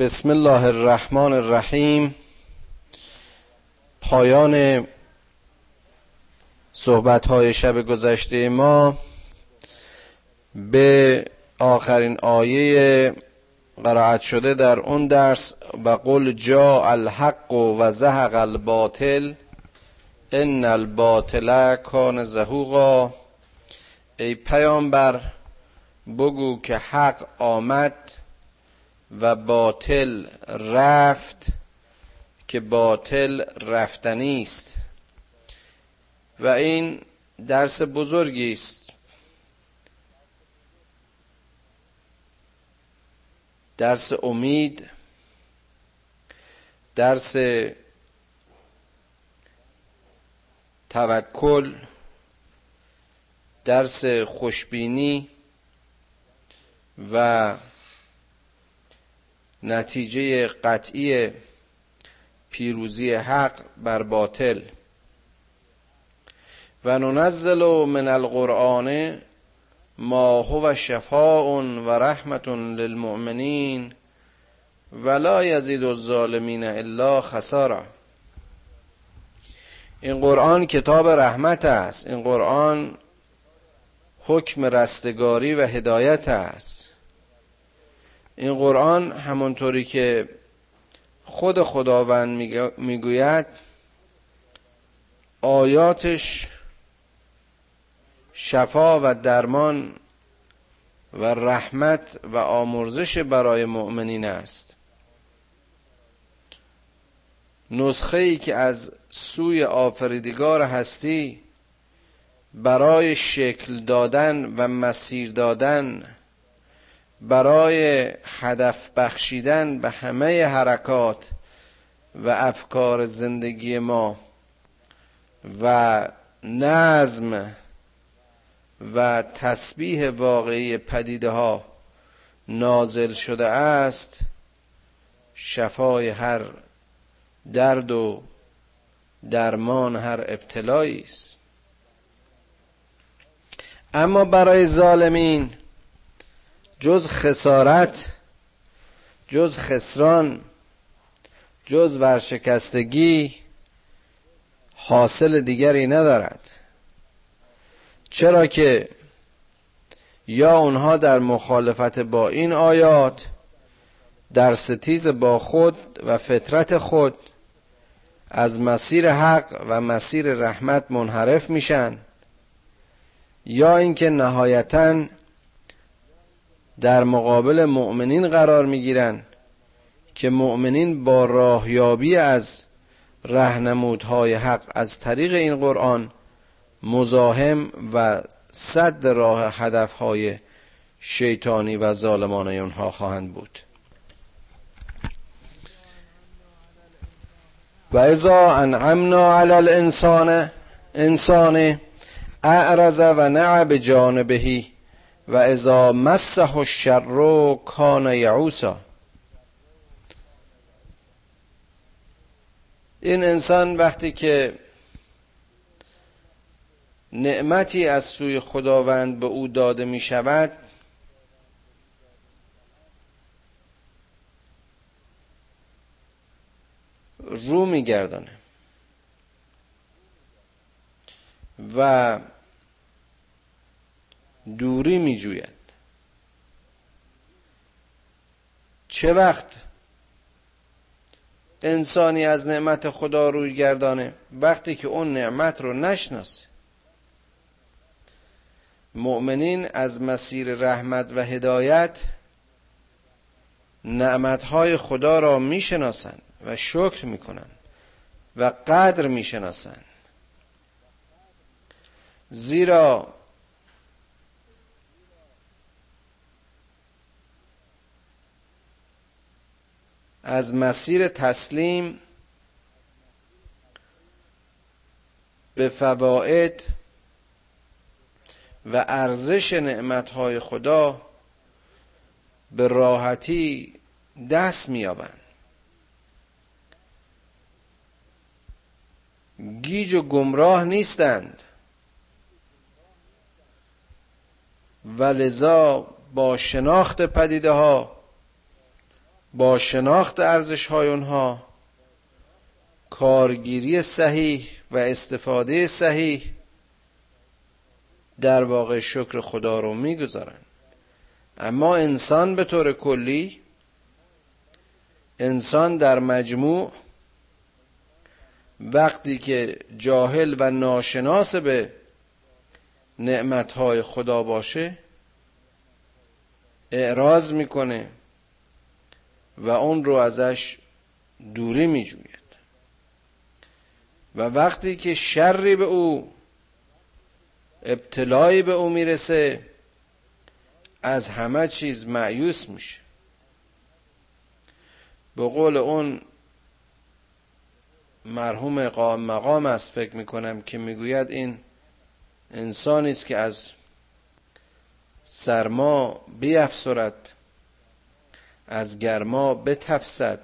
بسم الله الرحمن الرحیم. پایان صحبت های شب گذشته ما به آخرین آیه قرائت شده در اون درس و قل جا الحق و زهق الباطل ان الباطل کان زهوقا. ای پیامبر بگو که حق آمد و باطل رفت که باطل رفتنی است. و این درس بزرگی است. درس امید درس توکل درس خوشبینی و نتیجه قطعی پیروزی حق بر باطل. و ننزل من القرآن ما هو شفاء و رحمت للمؤمنین ولا یزید الظالمین الا خسارا. این قرآن کتاب رحمت است. این قرآن حکم رستگاری و هدایت است. این قرآن همونطوری که خود خداوند می‌گوید آیاتش شفا و درمان و رحمت و آمرزش برای مؤمنین است. نسخه ای که از سوی آفریدگار هستی برای شکل دادن و مسیر دادن برای هدف بخشیدن به همه حرکات و افکار زندگی ما و نظم و تسبیح واقعی پدیده ها نازل شده است شفای هر درد و درمان هر ابتلایی است. اما برای ظالمین جز خسارت جز خسران جز ورشکستگی حاصل دیگری ندارد. چرا که یا اونها در مخالفت با این آیات در ستیز با خود و فطرت خود از مسیر حق و مسیر رحمت منحرف میشن یا اینکه نهایتا در مقابل مؤمنین قرار می‌گیرن که مؤمنین با راهیابی از رهنمودهای حق از طریق این قرآن مزاحم و صد راه هدفهای شیطانی و ظالمانه اونها خواهند بود. و ازا انعمنا علی الانسان انسان اعرض و نع به جانبهی و ازا مسه الشر کان یعوسا. این انسان وقتی که نعمتی از سوی خداوند به او داده می شود رو می گردانه. و دوری می جوید چه وقت انسانی از نعمت خدا روی گردانه؟ وقتی که اون نعمت رو نشناسه. مؤمنین از مسیر رحمت و هدایت نعمتهای خدا را می‌شناسند و شکر می‌کنند و قدر می‌شناسند. زیرا از مسیر تسلیم به فواید و ارزش نعمتهای خدا به راحتی دست میابند گیج و گمراه نیستند. و لذا با شناخت پدیده ها با شناخت ارزش های اونها کارگیری صحیح و استفاده صحیح در واقع شکر خدا رو می‌گذارن. اما انسان به طور کلی انسان در مجموع وقتی که جاهل و ناشناس به نعمتهای خدا باشه اعراض می‌کنه. و اون رو ازش دوری میجوید. و وقتی که شری به او ابتلایی به او می‌رسه از همه چیز معیوس میشه. به قول اون مرحوم قام مقام است فکر می‌کنم که می‌گوید این انسانی است که از سرما بیافسرد. از گرما بتفسد.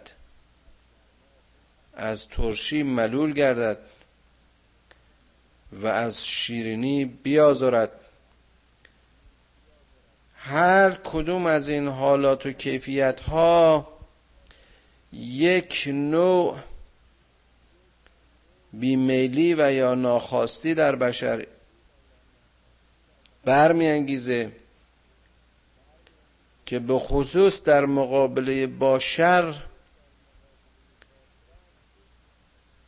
از ترشی ملول گردد و از شیرینی بیازرد. هر کدوم از این حالات و کیفیت ها یک نوع بیمیلی و یا ناخواستی در بشر برمیانگیزه. که به خصوص در مقابله با شر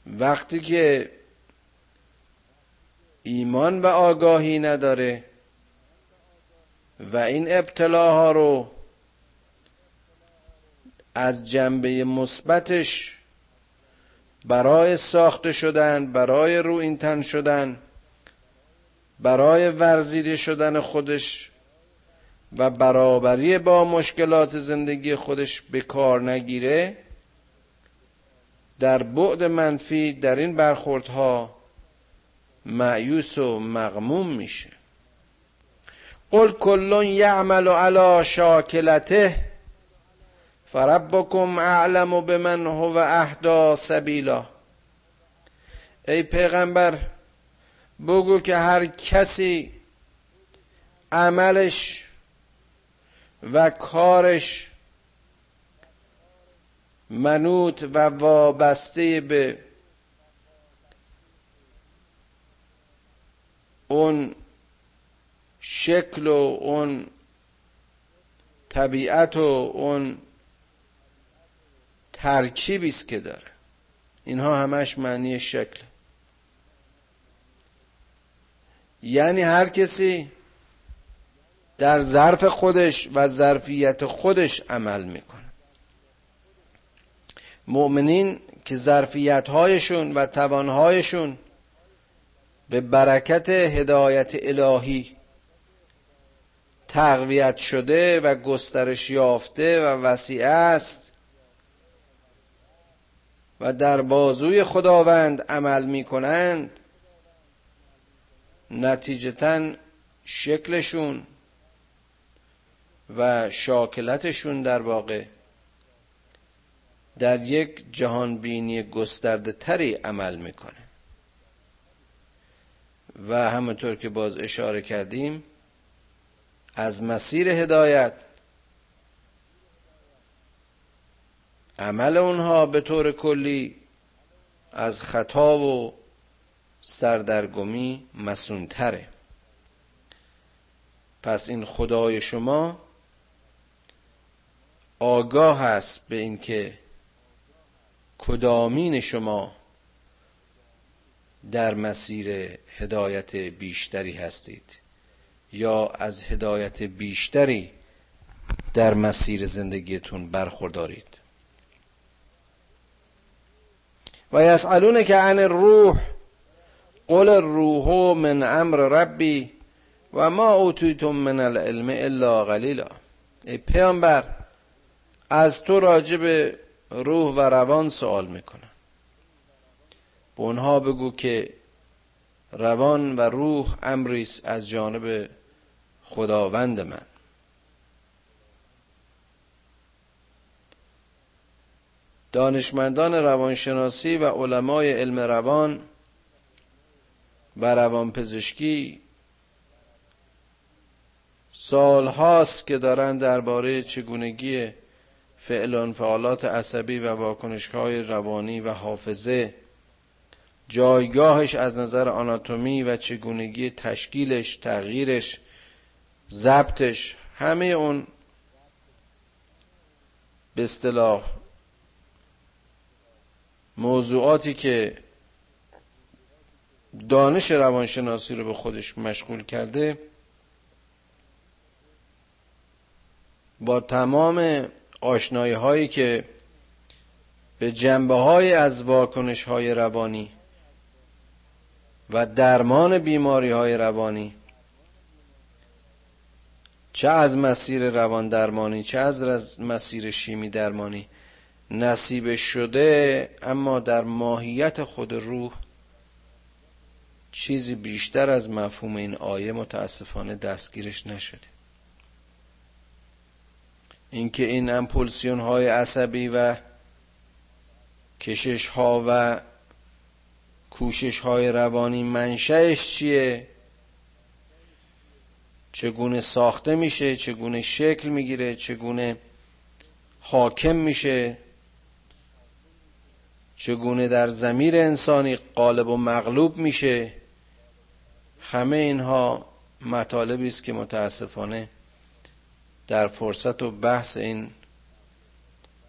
وقتی که ایمان و آگاهی نداره و این ابتلاها رو از جنبه مثبتش برای ساخته شدن برای رو این تن شدن برای ورزیده شدن خودش و برابری با مشکلات زندگی خودش به کار نگیره در بعد منفی در این برخوردها معیوس و مغموم میشه. قل کل یعمل علی شاکلته فربکم اعلم بمن هو اهدا سبیلا. ای پیغمبر بگو که هر کسی عملش و کارش منوط و وابسته به اون شکل و اون طبیعت و اون ترکیبی است که داره. اینها همش معنی شکل. یعنی هر کسی در ظرف خودش و ظرفیت خودش عمل می‌کنه مؤمنین که ظرفیت هایشون و توانهایشون به برکت هدایت الهی تقویت شده و گسترش یافته و وسیع است و در بازوی خداوند عمل می کنند نتیجتا شکلشون و شاکلتشون در واقع در یک جهان بینی گسترده تری عمل می‌کنه. و همونطور که باز اشاره کردیم از مسیر هدایت عمل اونها به طور کلی از خطا و سردرگمی مسونتره. پس این خدای شما آگاه است به اینکه کدامین شما در مسیر هدایت بیشتری هستید یا از هدایت بیشتری در مسیر زندگیتون برخوردارید. و یسالون که عن الروح قل الروح من امر ربی و ما اوتیتم من العلم الا قلیلا. ای پیامبر از تو راجب روح و روان سوال می‌کنن به اونها بگو که روان و روح امریس از جانب خداوند من. دانشمندان روانشناسی و علمای علم روان و روانپزشکی سال هاست که دارن درباره چگونگی فعل انفعالات عصبی و واکنش های روانی و حافظه. جایگاهش از نظر آناتومی و چگونگی تشکیلش تغییرش ضبطش همه اون به اصطلاح موضوعاتی که دانش روانشناسی رو به خودش مشغول کرده با تمام آشنایی هایی که به جنبه های از واکنش های روانی و درمان بیماری های روانی چه از مسیر روان درمانی چه از مسیر شیمی درمانی نصیب شده اما در ماهیت خود روح چیزی بیشتر از مفهوم این آیه متاسفانه دستگیرش نشده. اینکه این امپولسیون های عصبی و کشش ها و کوشش های روانی منشأش چیه؟ چگونه ساخته میشه؟ چگونه شکل می‌گیره؟ چگونه حاکم میشه؟ چگونه در زمیر انسانی قالب و مغلوب میشه؟ همه اینها مطالبی است که متاسفانه در فرصت و بحث این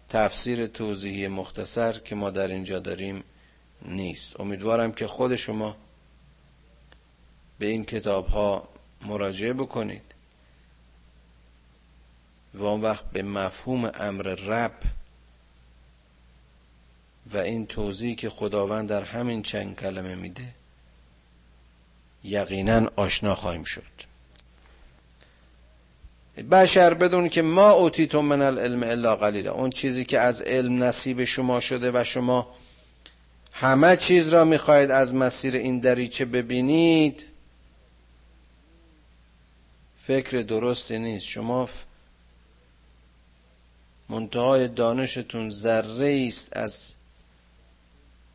تفسیر توضیحی مختصر که ما در اینجا داریم نیست. امیدوارم که خود شما به این کتاب ها مراجعه بکنید و اون وقت به مفهوم امر رب و این توضیحی که خداوند در همین چند کلمه میده یقینا آشنا خواهیم شد. بشر بدون که ما اوتیتم من العلم الا قلیلا. اون چیزی که از علم نصیب شما شده و شما همه چیز را می‌خواهید از مسیر این دریچه ببینید فکر درستی نیست. شما منتهای دانشتون ذره است از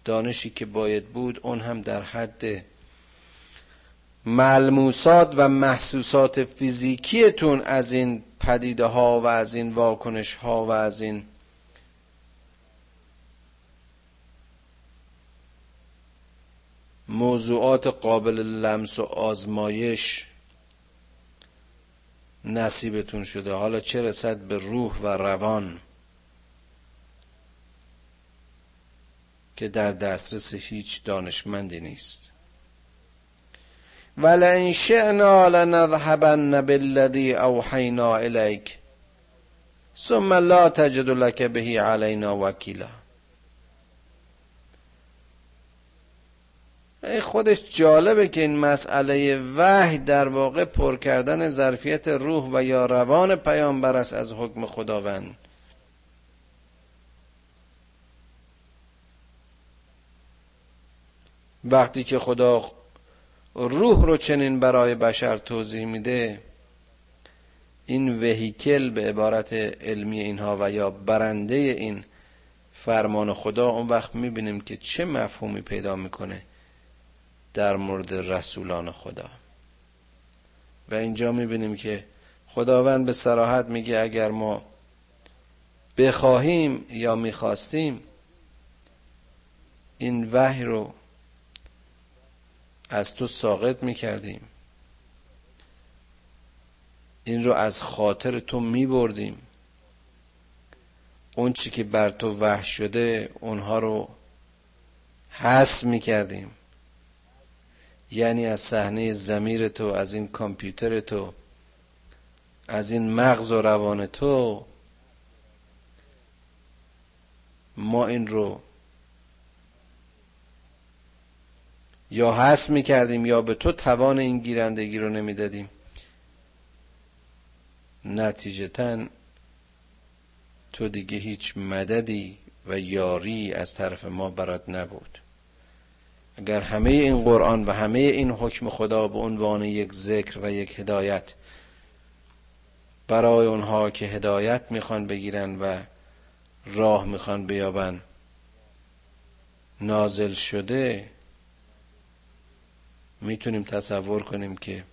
دانشی که باید بود اون هم در حد ملموسات و محسوسات فیزیکیتون از این پدیده ها و از این واکنش ها و از این موضوعات قابل لمس و آزمایش نصیبتون شده. حالا چه رسد به روح و روان که در دسترس هیچ دانشمندی نیست. ولئن شئنا لنذهبن بالذی اوحینا الیک ثم لا تجد لك به علینا وکیلا خودش جالبه که این مسئله وحی در واقع پر کردن ظرفیت روح و یا روان پیامبر است از حکم خداوند. وقتی که خدا روح رو چنین برای بشر توضیح میده؟ این وهیکل به عبارت علمی اینها و یا برنده این فرمان خدا اون وقت می‌بینیم که چه مفهومی پیدا می‌کنه در مورد رسولان خدا. و اینجا می‌بینیم که خداوند به سراحت میگه اگر ما بخواهیم یا می‌خواستیم این وحی رو از تو ساقط می‌کردیم. این رو از خاطر تو میبردیم. اون چی که بر تو وحش شده اونها رو حس می‌کردیم. یعنی از صحنه زمیر تو از این کامپیوتر تو از این مغز و روان تو ما این رو یا حس می کردیم یا به تو توان این گیرندگی رو نمی‌دادیم. نتیجتا تو دیگه هیچ مددی و یاری از طرف ما برات نبود. اگر همه این قرآن و همه این حکم خدا به عنوان یک ذکر و یک هدایت برای اونها که هدایت می‌خوان بگیرن و راه می‌خوان بیابن نازل شده می‌تونیم تصور کنیم که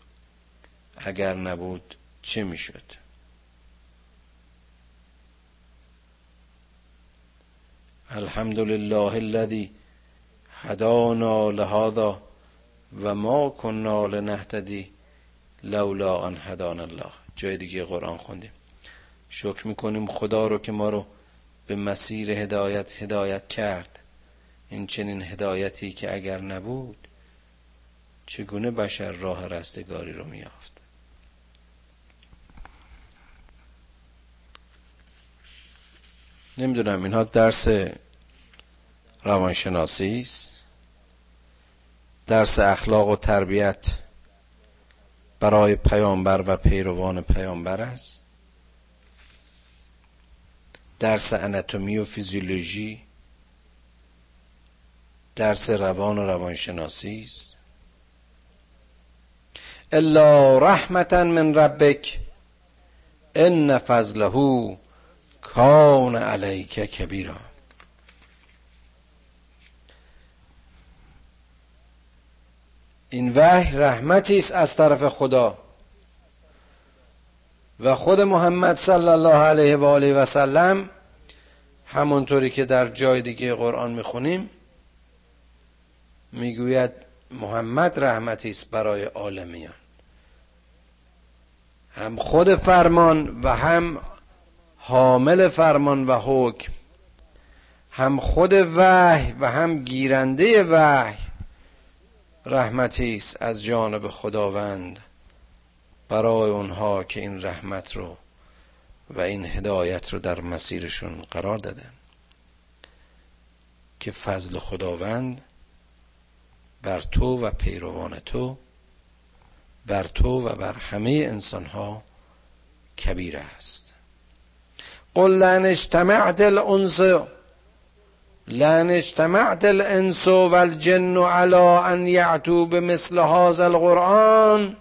اگر نبود چه می‌شد؟ الحمد لله الذي هدانا لهذا و ما کنا لنهتدی لولا ان هدانا الله. جای دیگه قرآن خوندیم. شکر می‌کنیم خدا رو که ما رو به مسیر هدایت هدایت کرد. این چنین هدایتی که اگر نبود چگونه بشر راه رستگاری رو میافت نمی‌دونم اینها درس روانشناسی است. درس اخلاق و تربیت برای پیامبر و پیروان پیامبر است. درس اناتومی و فیزیولوژی درس روان و روانشناسی است. الا رحمتا من ربک ان فضله کان علیک کبیرا این وحی رحمتی است از طرف خدا و خود محمد صلی الله علیه و آله و سلم همونطوری که در جای دیگه قرآن می‌خونیم می‌گوید محمد رحمتی است برای عالمیان. هم خود فرمان و هم حامل فرمان و حکم هم خود وحی و هم گیرنده وحی رحمتی است از جانب خداوند برای اونها که این رحمت رو و این هدایت رو در مسیرشون قرار دادن که فضل خداوند بر تو و پیروان تو بر تو و بر همه انسان ها کبیر است. قل لن اجتمعت الانس لن اجتمعت الانس والجن على ان یعتو بمثل هذا القرآن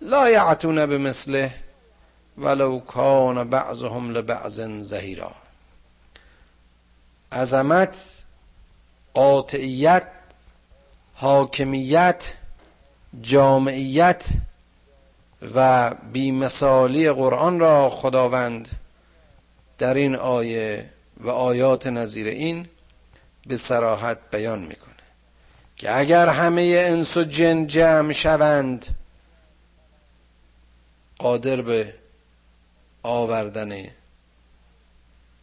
لا یعتون بمثله ولو کان بعضهم لبعض زهیرا عظمت قاطعیت حاکمیت جامعیت و بیمثالی قرآن را خداوند در این آیه و آیات نظیر این به سراحت بیان می‌کنه که اگر همه انس و جن جمع شوند قادر به آوردن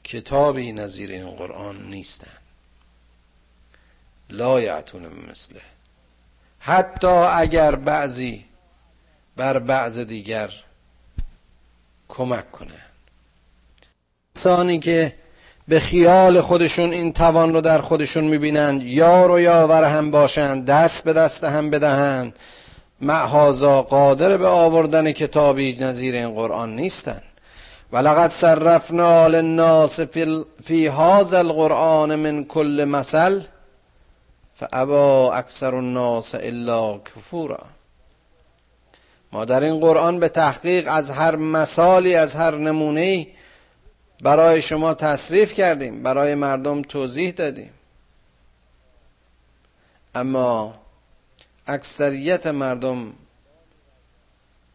کتابی نظیر این قرآن نیستند لا یعتون مثله. حتی اگر بعضی بر بعض دیگر کمک کنه. انسانی که به خیال خودشون این توان رو در خودشون می‌بینند یار و یاور هم باشند دست به دست هم بدهند معهازا قادر به آوردن کتابی نظیر این قرآن نیستند. ولقد صرفنا للناس فی هذا القرآن من کل مثل فابا اکثر الناس الا کفورا ما در این قرآن به تحقیق از هر مثالی از هر نمونه برای شما تصریف کردیم برای مردم توضیح دادیم. اما اکثریت مردم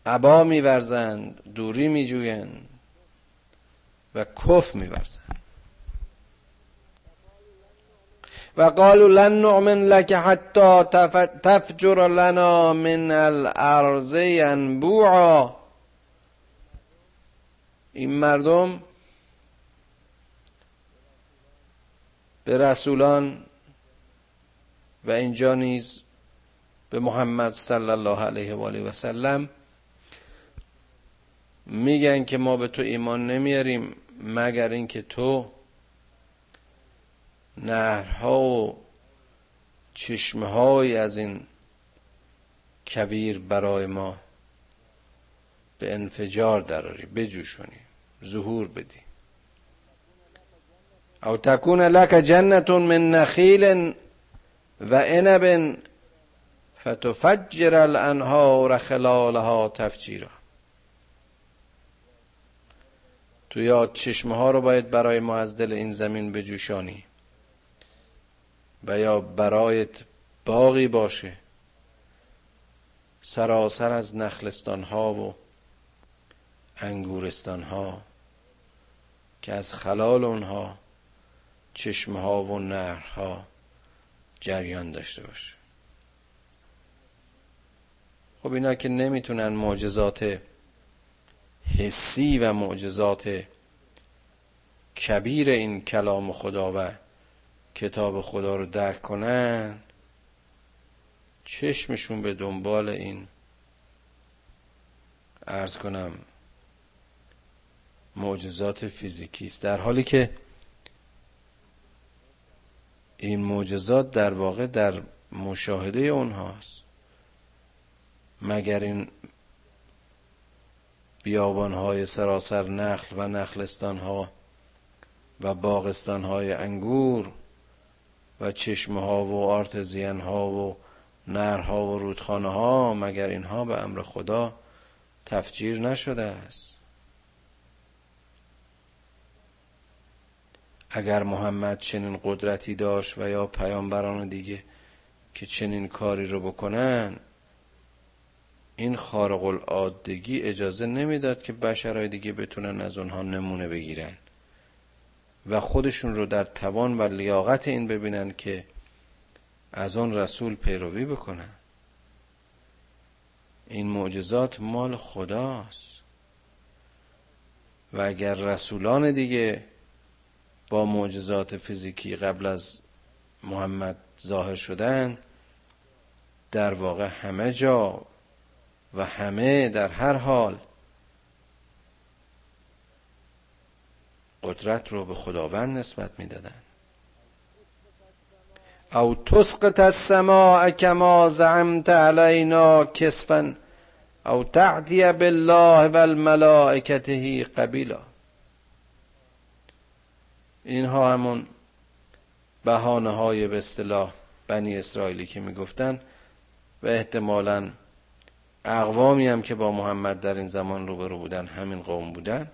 عبا میورزند دوری میجویند و کف میورزند. و قالوا لن نؤمن لك حتى تفجر لنا من الارض ينبوعا. این مردم به رسولان و اینجا نیز به محمد صلی الله علیه و آله و سلم میگن که ما به تو ایمان نمیاریم مگر اینکه تو نهرها و چشمه های از این کبیر برای ما به انفجار دراری بجوشونی ظهور بدی. او تکون لک جنت من نخیل و عنب فتفجر الانهار خلالها تفجیرا. تو یا چشمه ها رو باید برای ما از دل این زمین بجوشانی. و یا برایت باقی باشه. سراسر از نخلستان ها و انگورستان ها که از خلال اونها چشمه ها و نهرها جریان داشته باشه. خب اینا که نمی‌تونن معجزات حسی و معجزات کبیر این کلام خدا و کتاب خدا رو درک کنن چشمشون به دنبال این. ارز کنم معجزات فیزیکی است. در حالی که این معجزات در واقع در مشاهده اونهاست. مگر این بیابان های سراسر نخل و نخلستان ها و باغستان های انگور و چشمه ها و آرتزین ها و نرها و رودخانه ها مگر اینها به امر خدا تفجیر نشده است. اگر محمد چنین قدرتی داشت و یا پیامبران دیگه که چنین کاری رو بکنن این خارق العادگی اجازه نمی‌داد که بشرهای دیگه بتونن از اونها نمونه بگیرن. و خودشون رو در توان و لیاقت این ببینن که از اون رسول پیروی بکنن. این معجزات مال خداست. و اگر رسولان دیگه با معجزات فیزیکی قبل از محمد ظاهر شدن در واقع همه جا و همه در هر حال قدرت رو به خداوند نسبت می‌دادن. او تسقط السماء کما زعمت علینا کسفا او تعدی بالله و الملائکته قبیلا. اینها همون بهانه های به اصطلاح بنی اسرائیلی که می‌گفتن و احتمالا اقوامی هم که با محمد در این زمان روبرو بودن همین قوم بودن.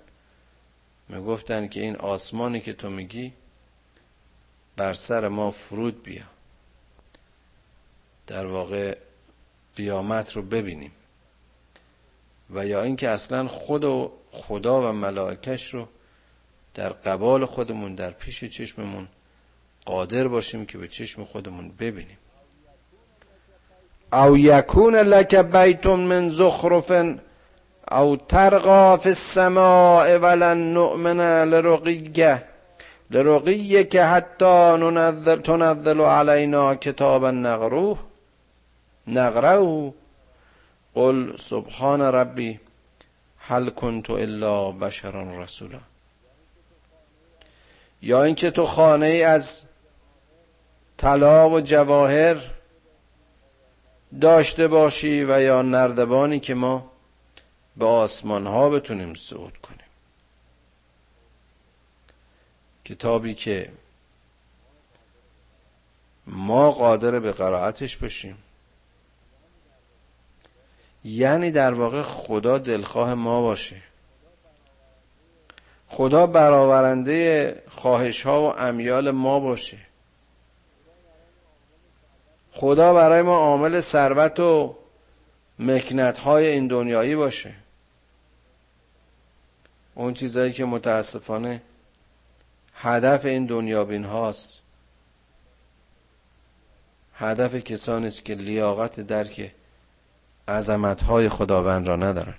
می‌گفتن که این آسمانی که تو میگی بر سر ما فرود بیا. در واقع قیامت رو ببینیم. و یا اینکه اصلا خود و خدا و ملائکش رو در قبال خودمون در پیش چشممون قادر باشیم که به چشم خودمون ببینیم. او یکون لک بیت من زخرف او ترقا فی السماء ولن نؤمن لرقیه. لرقیه که حتی ننزل تنزل علینا کتابا نغروه. نغروه قل سبحان ربی هل کنت الا بشرا رسولا. یا اینکه تو خانه ای از طلا و جواهر داشته باشی و یا نردبانی که ما به آسمان ها بتونیم صعود کنیم. کتابی که ما قادر به قرائتش باشیم یعنی در واقع خدا دلخواه ما باشه. خدا برآورنده خواهش ها و امیال ما باشه. خدا برای ما عامل ثروت و مکنت های این دنیایی باشه. اون چیزهایی که متاسفانه هدف این دنیابین هاست. هدف کسانی است که لیاقت درک عظمت های خداوند را ندارن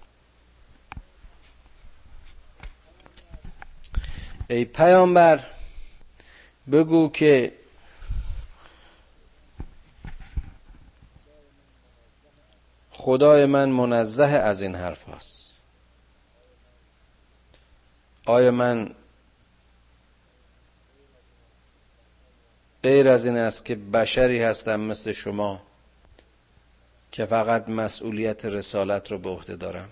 ای پیامبر بگو که خدای من منزه از این حرف هست آیا من غیر از این است که بشری هستم مثل شما که فقط مسئولیت رسالت رو به عهده دارم؟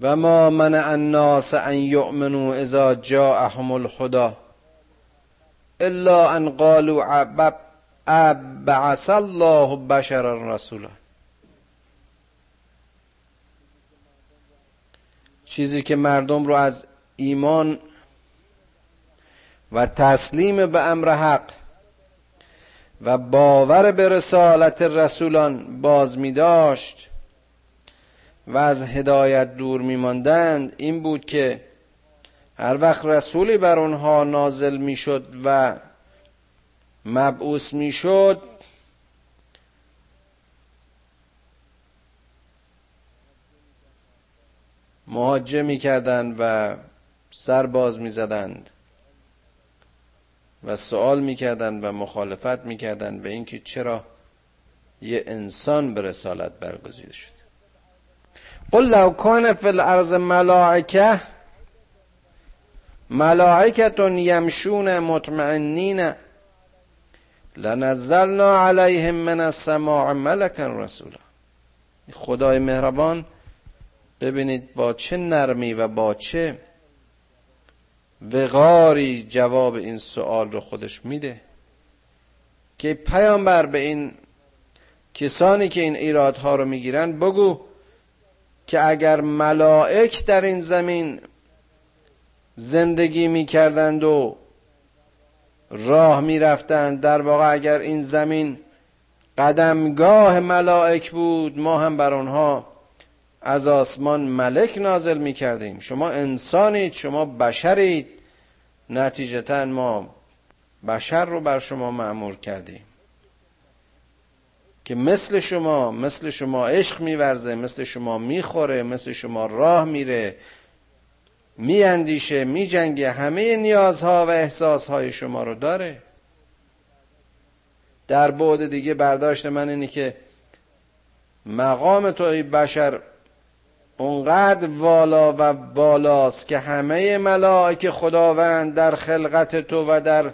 و ما من الناس ان یؤمنوا اذا جاءهم الهدى الا ان قالوا ابعث الله بشرا رسولا. چیزی که مردم رو از ایمان و تسلیم به امر حق و باور به رسالت رسولان باز می داشت و از هدایت دور می ماندند این بود که هر وقت رسولی بر اونها نازل می‌شد و مبعوث می‌شد مهاجه می‌کردند و سر باز می‌زدند و سوال می‌کردند و مخالفت می‌کردند به اینکه چرا یه انسان به رسالت برگزیده شد. قل لو کان فی الارض ملائکه ملائکتون یمشون مطمئنین لنزلنا علیهم من السماع ملکا رسولا. خدای مهربان ببینید با چه نرمی و با چه وقاری جواب این سوال رو خودش میده. که پیامبر به این کسانی که این ایرادها رو می‌گیرن بگو که اگر ملائک در این زمین زندگی می‌کردند و راه می‌رفتند در واقع اگر این زمین قدمگاه ملائک بود ما هم بر آنها از آسمان ملک نازل می کردیم شما انسانید شما بشرید. نتیجتا ما بشر رو بر شما معمور کردیم. که مثل شما مثل شما عشق میورزه مثل شما می‌خوره مثل شما راه میره میاندیشه میجنگه همه نیازها و احساسهای شما رو داره. در بعد دیگه برداشت من اینه که مقام توی بشر اونقدر والا و بالاست که همه ملائک خداوند در خلقت تو و در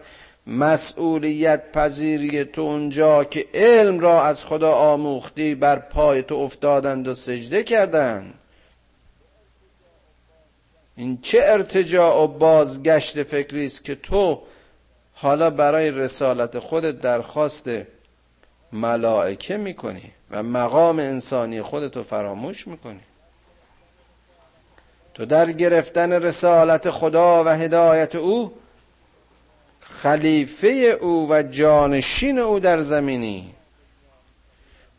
مسئولیت پذیری تو اونجا که علم را از خدا آموختی بر پای تو افتادند و سجده کردند. این چه ارتجاع و بازگشت فکری است که تو حالا برای رسالت خودت درخواست ملائکه می‌کنی و مقام انسانی خودتو فراموش می‌کنی. تو در گرفتن رسالت خدا و هدایت او خلیفه او و جانشین او در زمینی.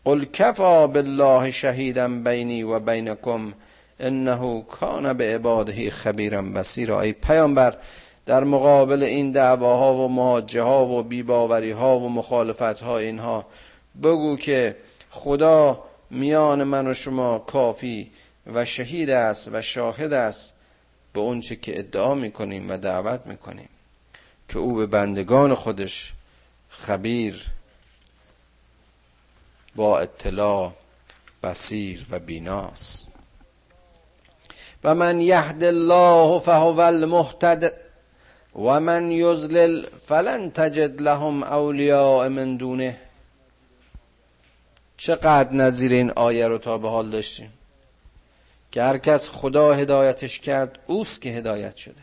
قل کفا بالله شهیدا بینی و بینکم انه کان به عباده خبیرا بصیرا. ای پیامبر در مقابل این دعواها و مهاجه ها و بیباوری ها و مخالفت ها اینها بگو که خدا میان من و شما کافی و شهید است و شاهد است به اونچه که ادعا می‌کنیم و دعوت می‌کنیم. که او به بندگان خودش خبیر با اطلاع بصیر و بیناست. و من یهد الله فهو المهتد و من یزلل فلن تجد لهم اولیاء من دونه. چقدر نظیر این آیه رو تا به حال داشتیم؟ که هر کس خدا هدایتش کرد اوست که هدایت شده.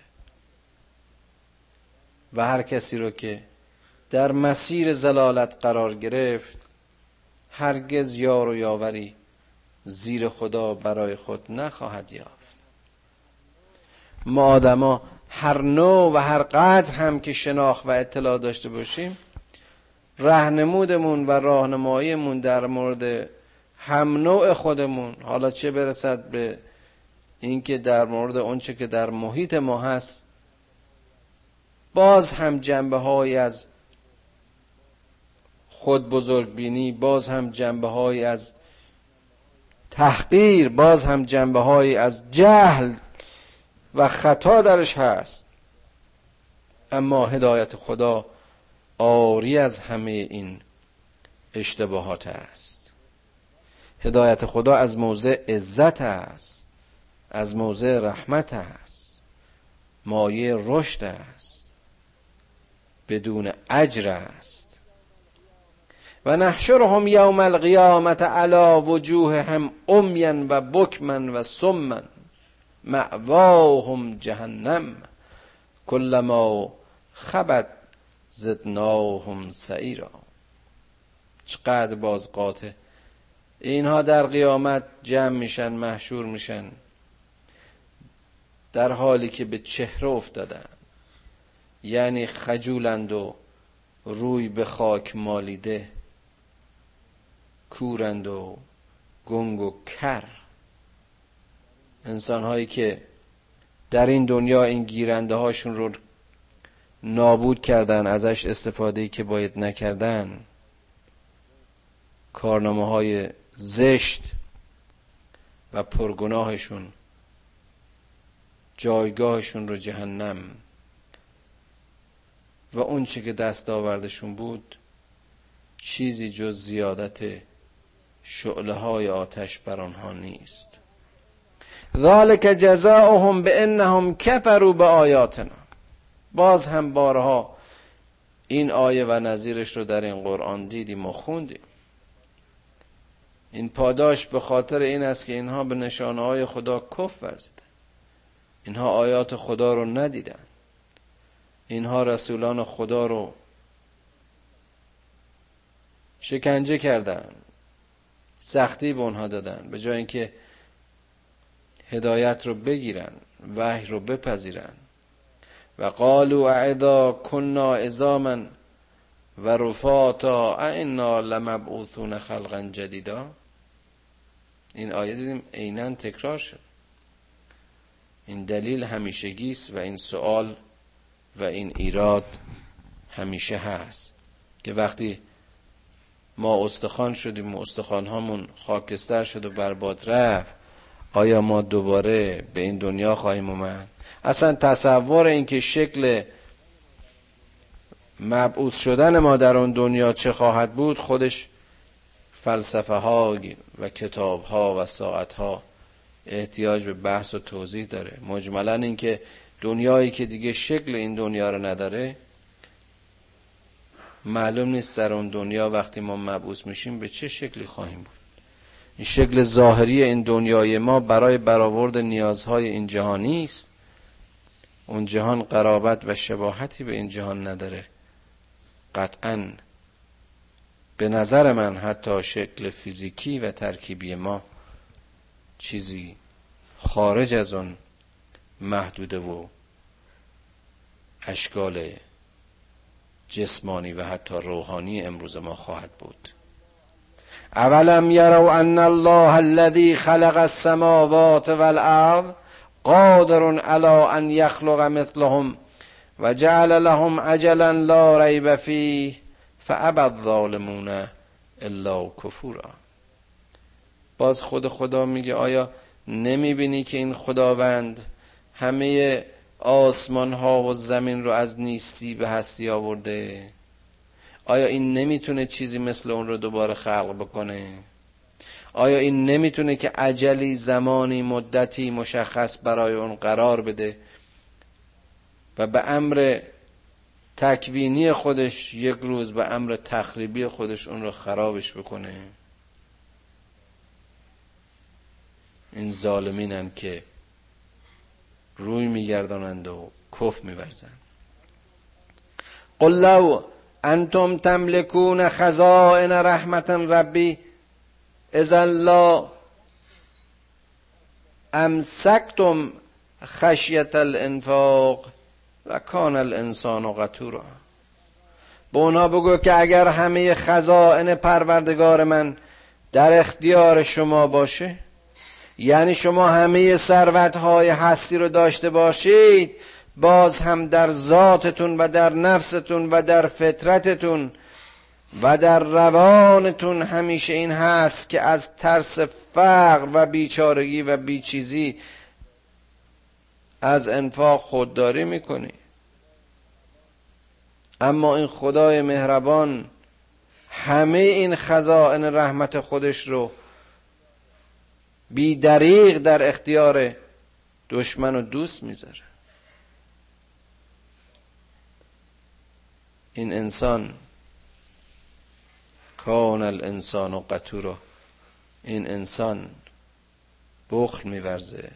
و هر کسی رو که در مسیر زلالت قرار گرفت هرگز یار و یاوری زیر خدا برای خود نخواهد یافت. ما آدما هر نوع و هر قدر هم که شناخت و اطلاع داشته باشیم رهنمودمون و راهنماییمون در مورد هم نوع خودمون. حالا چه برسد به اینکه در مورد اونچه که در محیط ما هست باز هم جنبه های از خود بزرگ بینی باز هم جنبه های از تحقیر باز هم جنبه های از جهل و خطا درش هست. اما هدایت خدا آری از همه این اشتباهات است. هدایت خدا از موضع عزت است از موضع رحمت است مایه رشد است بدون اجر است. و نحشرهم یوم القیامت علی وجوههم امیا و بکمن و سمن معواهم جهنم کلما خبت زدناهم سعیرا. چقدر باز قاطع اینها در قیامت جمع میشن محشور میشن در حالی که به چهره افتادن. یعنی خجولند و روی به خاک مالیده کورند و گنگ و کر. انسان هایی که در این دنیا این گیرنده هاشون رو نابود کردن ازش استفاده که باید نکردن کارنامه های زشت و پرگناهشون جایگاهشون رو جهنم. و اون چی که دست آوردشون بود چیزی جز زیادت شعله های آتش بر آنها نیست. ذالک جزاؤهم به انهم کفروا به آیاتنا باز هم بارها این آیه و نظیرش رو در این قرآن دیدیم و خوندیم. این پاداش به خاطر این است که اینها به نشانه های خدا کف ورزیدن اینها آیات خدا رو ندیدن. اینها رسولان خدا رو شکنجه کردن. سختی به اونها دادن. به جای اینکه هدایت رو بگیرن وحی رو بپذیرن. و قالوا اعدا کنا ازاما و رفاتا اینا لمبعوثون خلقا جدیدا. این آیه دیدیم عینا تکرار شد. این دلیل همیشگی است و این سوال و این ایراد همیشه هست. که وقتی ما استخوان شدیم و استخوان هامون خاکستر شد و برباد رفت آیا ما دوباره به این دنیا خواهیم اومد؟ اصلا تصور اینکه شکل مبعوث شدن ما در اون دنیا چه خواهد بود؟ خودش فلسفه ها و کتاب ها و ساعت ها احتیاج به بحث و توضیح داره. مجملا اینکه دنیایی که دیگه شکل این دنیا رو نداره معلوم نیست در اون دنیا وقتی ما مبعوث میشیم به چه شکلی خواهیم بود. این شکل ظاهری این دنیای ما برای برآورد نیازهای این جهانی است. اون جهان قرابت و شباهتی به این جهان نداره. قطعا به نظر من حتی شکل فیزیکی و ترکیبی ما چیزی خارج از اون محدوده و اشکال جسمانی و حتی روحانی امروز ما خواهد بود. اولم یرو ان الله الذي خلق السماوات والارض قادر على ان يخلق مثلهم و جعل لهم اجلا لا ریب فیه فابى الظالمون الا کفورا. باز خود خدا میگه آیا نمی‌بینی که این خداوند همه آسمان ها و زمین رو از نیستی به هستی آورده؟ آیا این نمی‌تونه چیزی مثل اون رو دوباره خلق بکنه؟ آیا این نمی‌تونه که عجلی زمانی مدتی مشخص برای اون قرار بده؟ و به امر تکوینی خودش یک روز به امر تخریبی خودش اون رو خرابش بکنه. این ظالمینن که روی میگردانند و کف میورزند. قل لو انتم تملکون خزائن رحمت ربی اذا لا امسکتم خشیت الانفاق. و کان الانسان قطورا به اونا بگو که اگر همه خزائن پروردگار من در اختیار شما باشه یعنی شما همه ثروت های هستی رو داشته باشید باز هم در ذاتتون و در نفستون و در فطرتتون و در روانتون همیشه این هست که از ترس فقر و بیچارگی و بیچیزی از انفاق خودداری می‌کنی اما این خدای مهربان همه این خزائن رحمت خودش رو بی دریغ در اختیار دشمن و دوست می‌ذاره. این انسان کان الانسان و قطورا این انسان بخل میورزه.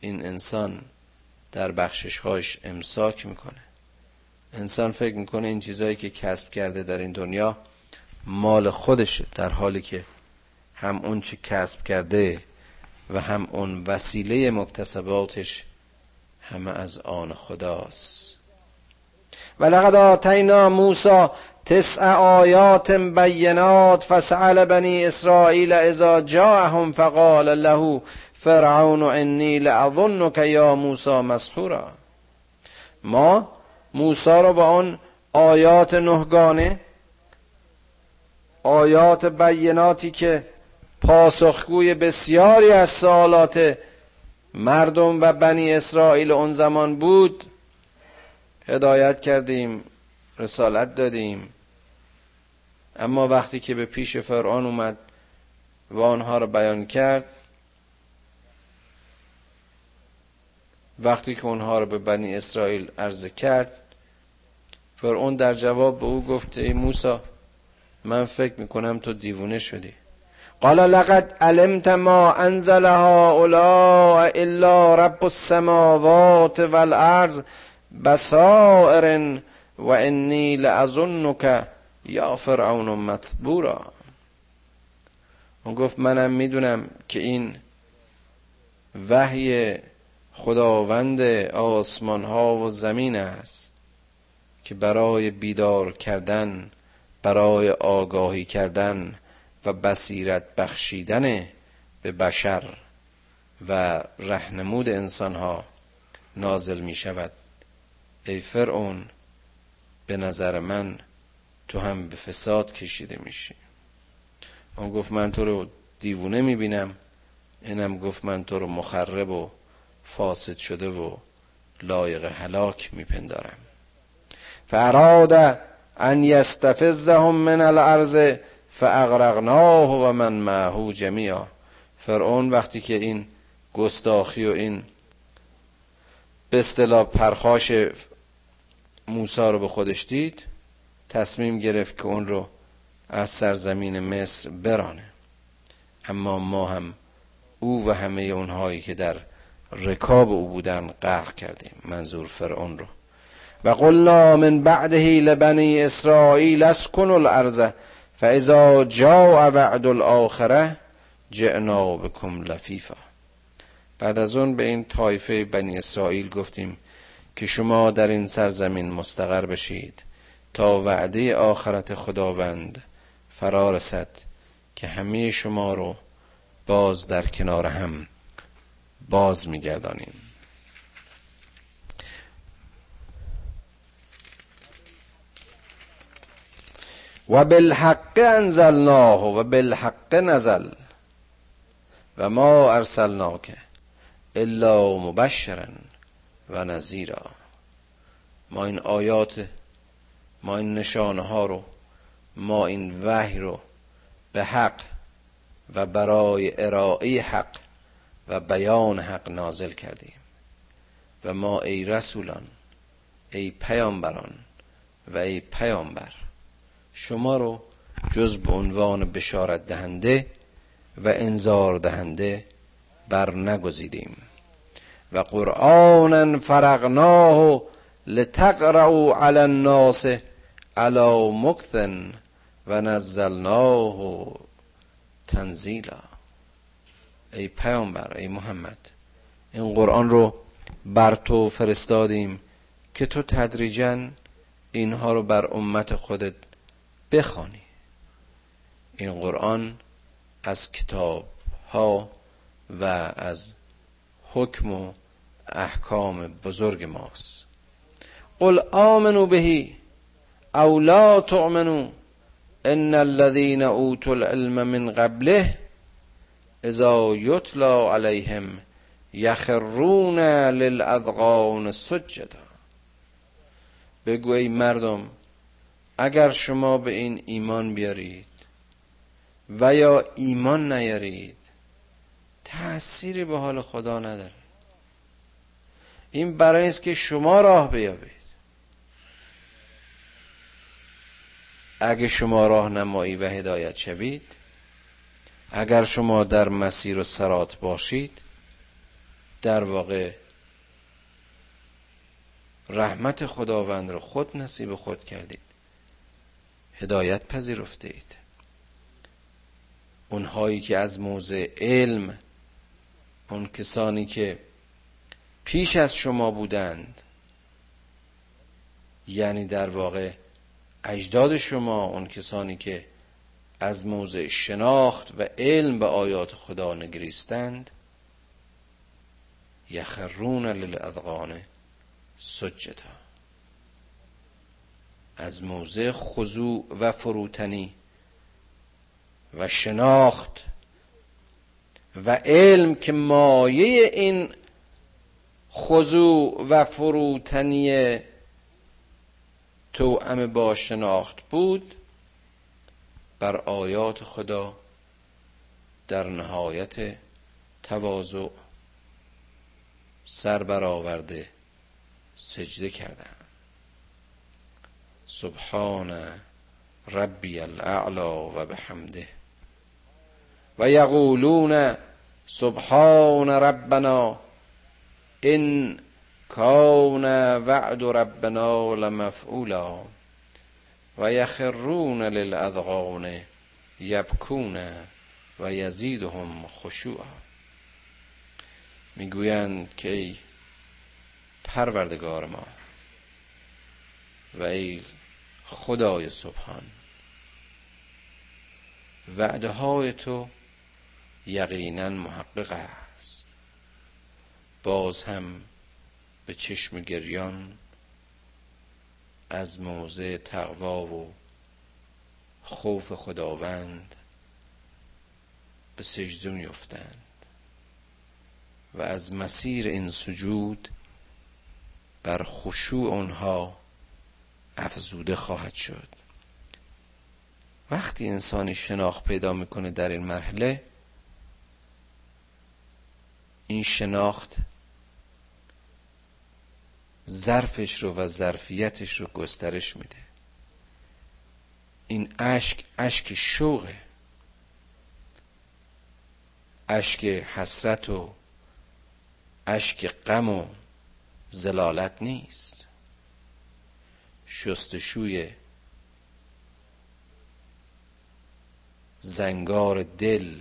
این انسان در بخششهاش امساک می‌کنه. انسان فکر می‌کنه این چیزهایی که کسب کرده در این دنیا مال خودشه در حالی که هم اون چه کسب کرده و هم اون وسیله مکتسباتش همه از آن خداست. ولقد آتینا موسی تسع آیات بینات فسأل بنی اسرائیل اذا جاءهم فقال له فرعون انی لأظنک یا موسی مسحورا. ما موسی رو با اون آیات نهگانه آیات بیناتی که پاسخگوی بسیاری از سوالات مردم و بنی اسرائیل اون زمان بود هدایت کردیم رسالت دادیم. اما وقتی که به پیش فرعون اومد و آنها رو بیان کرد وقتی که اونها رو به بنی اسرائیل عرضه کرد فرعون در جواب به او گفت ای موسی من فکر می‌کنم تو دیوونه شدی. قال لقد علمت ما انزل هؤلاء الا رب السماوات والارض بصائر و انی لأظنک یا فرعون مثبورا اون گفت منم می‌دونم که این وحی خداوند آسمان ها و زمین است. که برای بیدار کردن برای آگاهی کردن و بصیرت بخشیدن به بشر و رهنمود انسان ها نازل می شود ای فرعون به نظر من تو هم به فساد کشیده میشی. اون گفت من تو رو دیوونه می‌بینم. اینم گفت من تو رو مخرب و فاسد شده و لایق هلاک میپندارم. فاراد ان یستفزهم من الارض فاغرقناه و من معه جمیعا فرعون وقتی که این گستاخی و این به اصطلاح پرخاش موسی رو به خودش دید تصمیم گرفت که اون رو از سرزمین مصر برانه. اما ما هم او و همه اونهایی که در رکاب او بودن غرق کردیم. منظور فرعون رو. و قلنا من بعده لبنی اسرائیل اسکن الارض فاذا جاء وعد الاخره جئنا بكم لفیفا بعد از اون به این طایفه بنی اسرائیل گفتیم که شما در این سرزمین مستقر بشید تا وعده آخرت خداوند فرا رسد که همه شما رو باز در کنار هم باز میگردانیم. و بالحق انزلناه و بالحق نزل و ما ارسلناک الا مبشرا و نظیرا ما این آیات ما این نشانه ها رو ما این وحی رو به حق و برای ارائه حق و بیان حق نازل کردیم. و ما ای رسولان ای پیامبران و ای پیامبر. شما رو جز به عنوان بشارت دهنده و انذار دهنده بر نگزیدیم. و قرآنا فرقناه لتقرأوا على الناس على مکثن و نزلناه تنزیلا. ای پیامبر ای محمد این قرآن رو بر تو فرستادیم که تو تدریجا اینها رو بر امت خودت بخوانی. این قرآن از کتاب ها و از حکم و احکام بزرگ ماست. قل آمنو بهی او لا تؤمنو ان الذين اوتوا العلم من قبله اذا یتلا علیهم یخرون للاذقان سجدا. بگو ای مردم اگر شما به این ایمان بیارید و یا ایمان نیارید تأثیری به حال خدا نداره. این برای است که شما راه بیابید. اگه شما راه نمایی و هدایت شوید اگر شما در مسیر و سرات باشید در واقع رحمت خداوند رو خود نصیب خود کردید. هدایت پذیرفته اید اونهایی که از موضع علم اون کسانی که پیش از شما بودند یعنی در واقع اجداد شما اون کسانی که از موضع شناخت و علم به آیات خدا نگریستند یخرون للاذقان سجدا. از موضع خضوع و فروتنی و شناخت و علم که مایه این خضوع و فروتنی توأم با شناخت بود بر آیات خدا در نهایت تواضع سر برآورده سجده کردند سبحان ربی الاعلا و بحمده. و یقولون سبحان ربنا ان کان وعد ربنا لمفعولا و یخرون للاذقان یبکون و یزیدهم خشوعا. می‌گویند که ای پروردگار ما و ای خدای سبحان. وعده های تو یقینا محقق است. باز هم به چشم گریان از موضع تقوا و خوف خداوند به سجده میفتند و از مسیر این سجود بر خشوع آنها افزوده خواهد شد. وقتی انسانی شناخت پیدا می‌کنه در این مرحله این شناخت ظرفش رو و ظرفیتش رو گسترش میده. این اشک اشک شوقه. اشک حسرت و اشک غم و زلالت نیست. شستشوی زنگار دل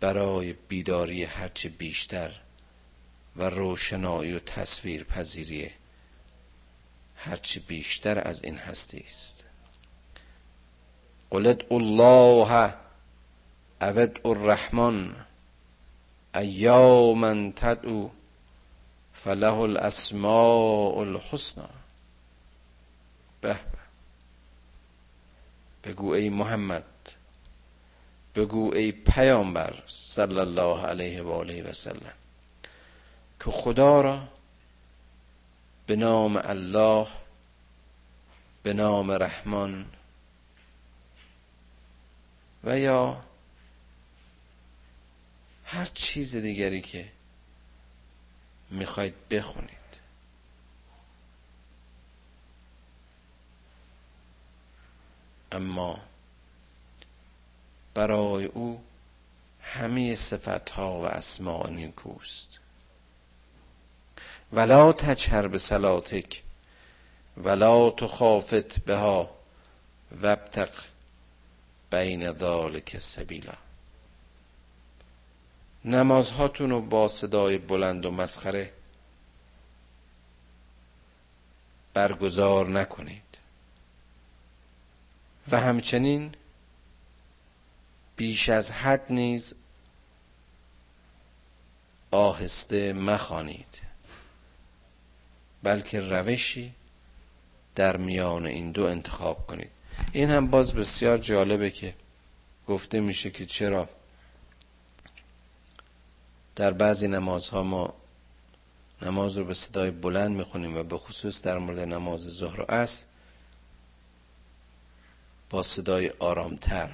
برای بیداری هرچه بیشتر و روشنایی و تصویر پذیری هرچه بیشتر از این هستی است. قلت الله اود الرحمن ایاما تدعو فله الاسماء الحسنى. به. بگو ای محمد. بگو ای پیامبر صلی الله علیه و آله و سلم. که خدا را به نام الله به نام رحمان و یا هر چیز دیگری که می‌خواید بخونید. اما برای او همه صفت ها و اسماء نیکوست. ولا تجهر به صلاتک ولا تخافت بها وابتق بین ذالک سبیلا. نمازهاتون رو با صدای بلند و مسخره برگزار نکنید. و همچنین بیش از حد نیز آهسته مخوانید. بلکه روشی در میان این دو انتخاب کنید. این هم باز بسیار جالبه که گفته میشه که چرا در بعضی نمازها ما نماز رو به صدای بلند می‌خونیم و به خصوص در مورد نماز ظهر و با صدای آرامتر.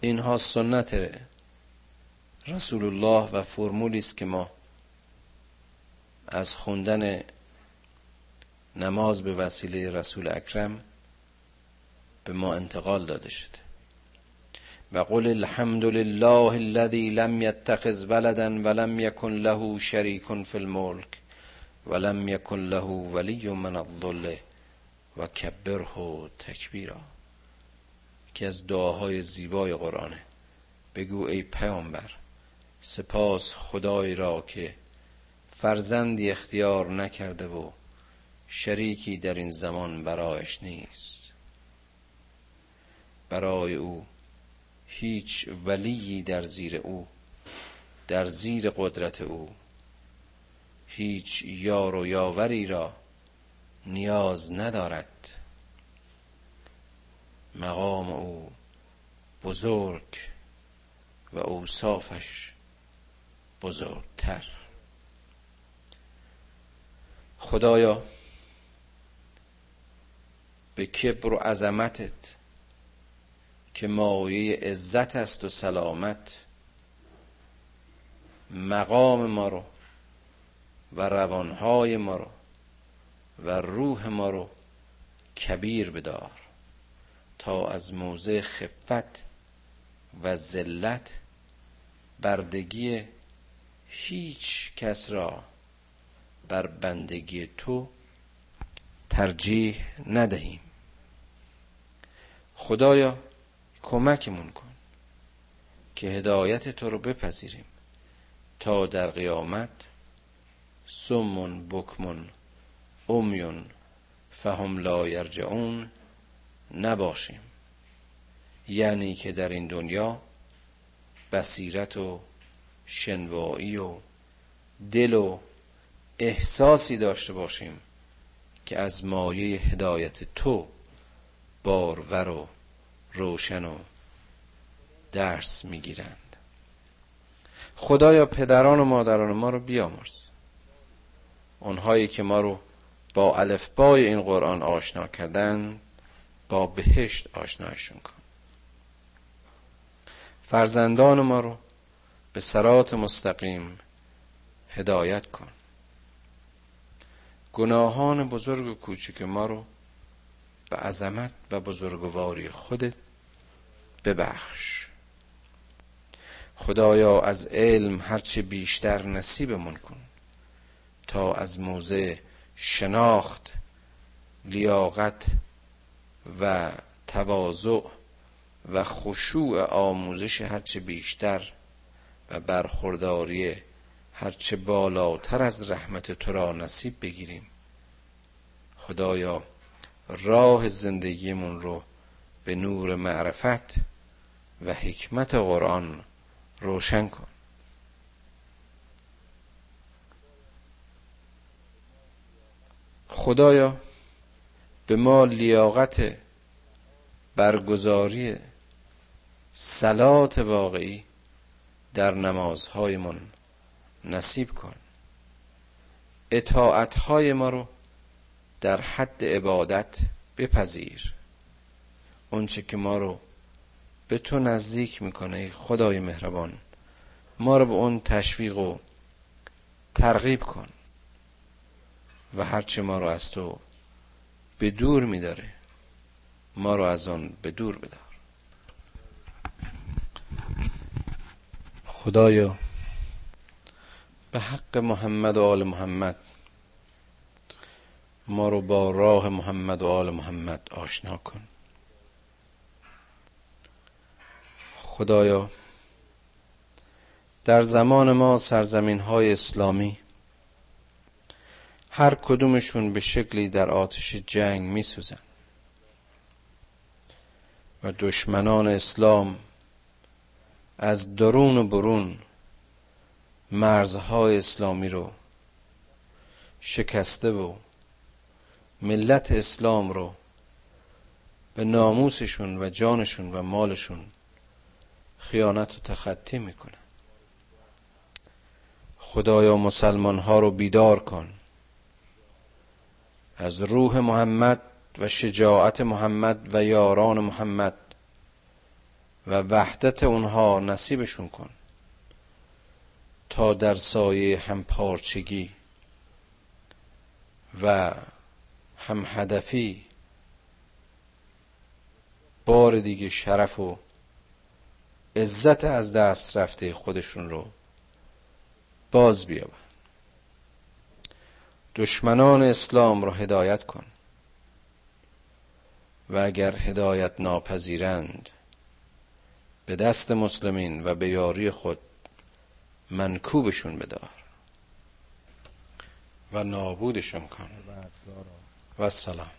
اینها سنت رسول الله و فرمولی است که ما از خوندن نماز به وسیله رسول اکرم به ما انتقال داده شده. و قل الحمد لله الذي لم يتخذ ولدا ولم يكن له شريك في الملك ولم يكن له ولي من الظل و کبره تکبیرا. که از دعاهای زیبای قرآنه. بگو ای پیامبر سپاس خدای را که فرزندی اختیار نکرده و شریکی در این زمان برایش نیست. برای او هیچ ولیی در زیر او در زیر قدرت او هیچ یار و یاوری را نیاز ندارد. مقام او بزرگ و اوصافش بزرگتر. خدایا به کبر و عظمتت که مایه عزت است و سلامت مقام ما رو و روانهای ما رو و روح ما رو کبیر بدار تا از موضع خفت و ذلت بردگی هیچ کس را بر بندگی تو ترجیح ندهیم. خدایا کمکمون کن که هدایت تو رو بپذیریم تا در قیامت سمون بکمون امیون فهم لا یرجعون نباشیم. یعنی که در این دنیا بصیرت و شنوایی و دل و احساسی داشته باشیم که از مایه هدایت تو بارور و روشن و درس می‌گیرند. خدایا پدران و مادران ما رو بیامرز. اونهایی که ما رو با الفبای این قرآن آشنا کردن با بهشت آشنایشون کن. فرزندان ما رو به سرات مستقیم هدایت کن. گناهان بزرگ و کوچک ما رو به عظمت و بزرگواری خودت ببخش. خدایا از علم هرچه بیشتر نصیبمون کن. تا از موضع شناخت لیاقت و تواضع و خشوع آموزش هرچه بیشتر و برخورداری هرچه بالاتر از رحمت تو را نصیب بگیریم. خدایا راه زندگیمون رو به نور معرفت و حکمت قرآن روشن کن. خدایا به ما لیاقت برگزاری سلات واقعی در نمازهایمان نصیب کن. اطاعتهای ما رو در حد عبادت بپذیر. اونچه که ما رو به تو نزدیک می‌کنه خدای مهربان ما رو به اون تشویق و ترغیب کن. و هرچه ما رو از تو به دور میداره ما رو از آن به دور بدار. خدایا به حق محمد و آل محمد ما رو با راه محمد و آل محمد آشنا کن. خدایا در زمان ما سرزمین های اسلامی هر کدومشون به شکلی در آتش جنگ می سوزن و دشمنان اسلام از درون و برون مرزهای اسلامی رو شکسته و ملت اسلام رو به ناموسشون و جانشون و مالشون خیانت و تخطی می‌کنن. خدایا مسلمان ها رو بیدار کن. از روح محمد و شجاعت محمد و یاران محمد و وحدت اونها نصیبشون کن تا در سایه همپارچگی و هم هدفی بار دیگه شرف و عزت از دست رفته خودشون رو باز بیابن. دشمنان اسلام رو هدایت کن. و اگر هدایت ناپذیرند به دست مسلمین و به یاری خود منکوبشون بدار. و نابودشون کن. و سلام.